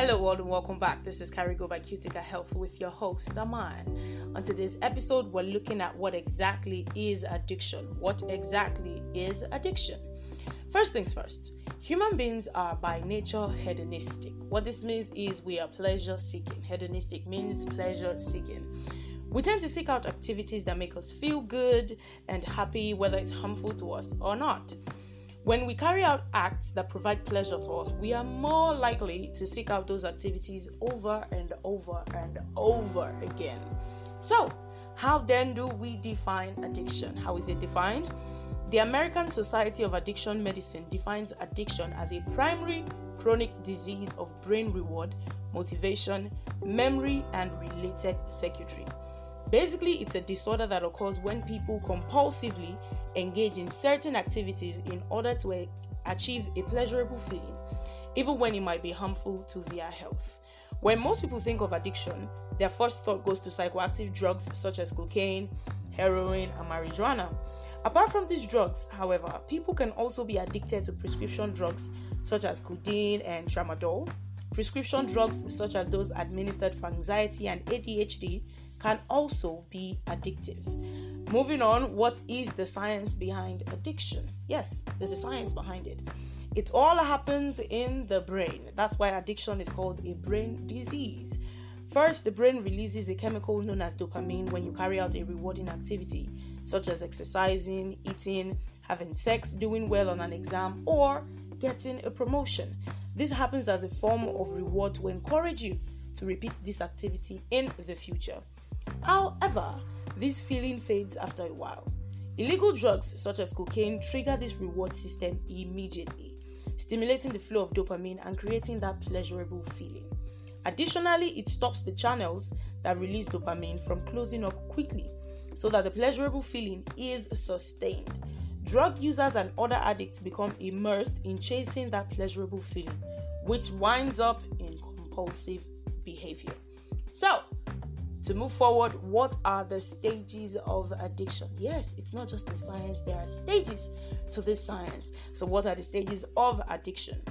Hello, world, and welcome back. This is Carigo by Cutica Health with your host, Aman. On today's episode, we're looking at what exactly is addiction. What exactly is addiction? First things first, human beings are by nature hedonistic. What this means is we are pleasure seeking. Hedonistic means pleasure seeking. We tend to seek out activities that make us feel good and happy, whether it's harmful to us or not. When we carry out acts that provide pleasure to us, we are more likely to seek out those activities over and over and over again. So, how then do we define addiction? How is it defined? The American Society of Addiction Medicine defines addiction as a primary chronic disease of brain reward, motivation, memory, and related circuitry. Basically, it's a disorder that occurs when people compulsively engage in certain activities in order to achieve a pleasurable feeling, even when it might be harmful to their health. When most people think of addiction, their first thought goes to psychoactive drugs such as cocaine, heroin, and marijuana. Apart from these drugs, however, people can also be addicted to prescription drugs such as codeine and tramadol. Prescription drugs such as those administered for anxiety and ADHD can also be addictive. Moving on, what is the science behind addiction? Yes, there's a science behind it. It all happens in the brain. That's why addiction is called a brain disease. First, the brain releases a chemical known as dopamine when you carry out a rewarding activity, such as exercising, eating, having sex, doing well on an exam, or getting a promotion. This happens as a form of reward to encourage you to repeat this activity in the future. However, this feeling fades after a while. Illegal drugs such as cocaine trigger this reward system immediately, stimulating the flow of dopamine and creating that pleasurable feeling. Additionally, it stops the channels that release dopamine from closing up quickly so that the pleasurable feeling is sustained. Drug users and other addicts become immersed in chasing that pleasurable feeling, which winds up in compulsive behavior. So, to move forward, what are the stages of addiction? Yes, it's not just the science, there are stages to this science. So, what are the stages of addiction?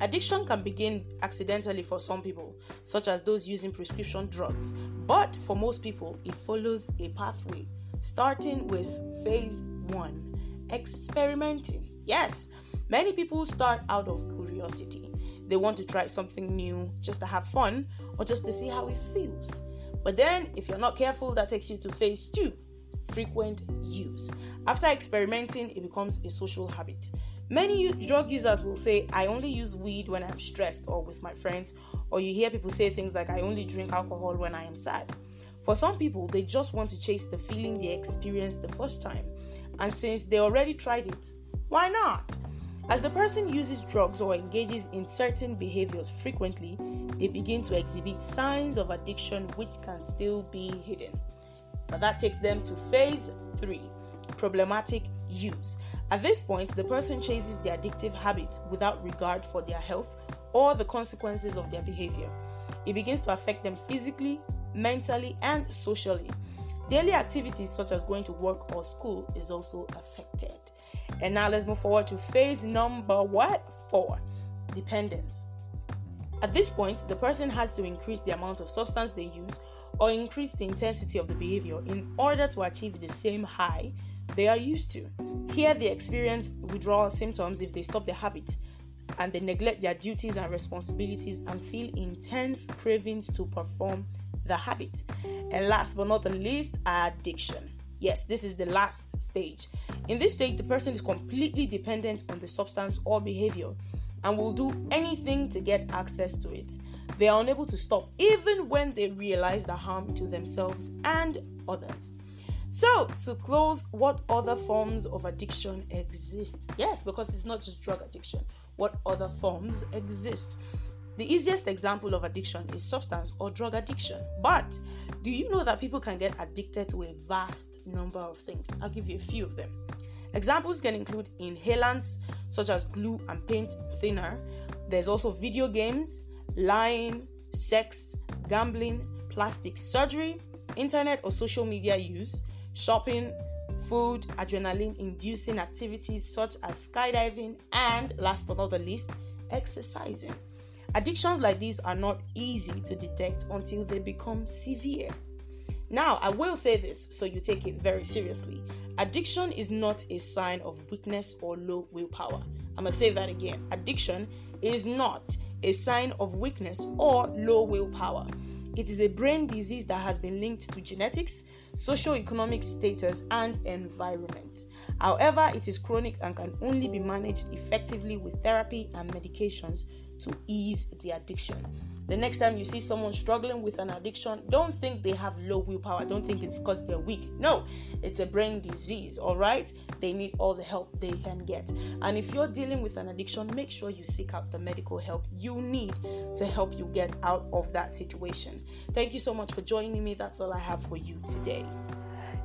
Addiction can begin accidentally for some people, such as those using prescription drugs, but for most people, it follows a pathway, starting with phase one experimenting. Yes, many people start out of curiosity. They want to try something new just to have fun or just to see how it feels. But then, if you're not careful, that takes you to phase two frequent use. After experimenting, it becomes a social habit. Many drug users will say, I only use weed when I'm stressed or with my friends, or you hear people say things like, I only drink alcohol when I am sad. For some people, they just want to chase the feeling they experienced the first time, and since they already tried it, why not? As the person uses drugs or engages in certain behaviors frequently, they begin to exhibit signs of addiction which can still be hidden. But that takes them to phase three problematic use. At this point, the person chases the addictive habit without regard for their health or the consequences of their behavior. It begins to affect them physically, mentally, and socially. Daily activities such as going to work or school is also affected. And now let's move forward to phase number what? Four dependence. At this point, the person has to increase the amount of substance they use or increase the intensity of the behavior in order to achieve the same high they are used to. Here, they experience withdrawal symptoms if they stop the habit and they neglect their duties and responsibilities and feel intense cravings to perform the habit. And last but not the least, addiction. Yes, this is the last stage. In this stage, the person is completely dependent on the substance or behavior and will do anything to get access to it. They are unable to stop even when they realize the harm to themselves and others. So, to close, what other forms of addiction exist? Yes, because it's not just drug addiction. What other forms exist? The easiest example of addiction is substance or drug addiction. But do you know that people can get addicted to a vast number of things? I'll give you a few of them. Examples can include inhalants such as glue and paint thinner. There's also video games, lying, sex, gambling, plastic surgery, internet or social media use, shopping, food, adrenaline inducing activities such as skydiving, and last but not the least, exercising. Addictions like these are not easy to detect until they become severe. Now, I will say this so you take it very seriously. Addiction is not a sign of weakness or low willpower. I'm going to say that again. Addiction is not a sign of weakness or low willpower. It is a brain disease that has been linked to genetics, socio-economic status, and environment. However, it is chronic and can only be managed effectively with therapy and medications to ease the addiction. The next time you see someone struggling with an addiction, don't think they have low willpower. Don't think it's because they're weak. No, it's a brain disease, all right? They need all the help they can get. And if you're dealing with an addiction, make sure you seek out the medical help you need to help you get out of that situation. Thank you so much for joining me. That's all I have for you today.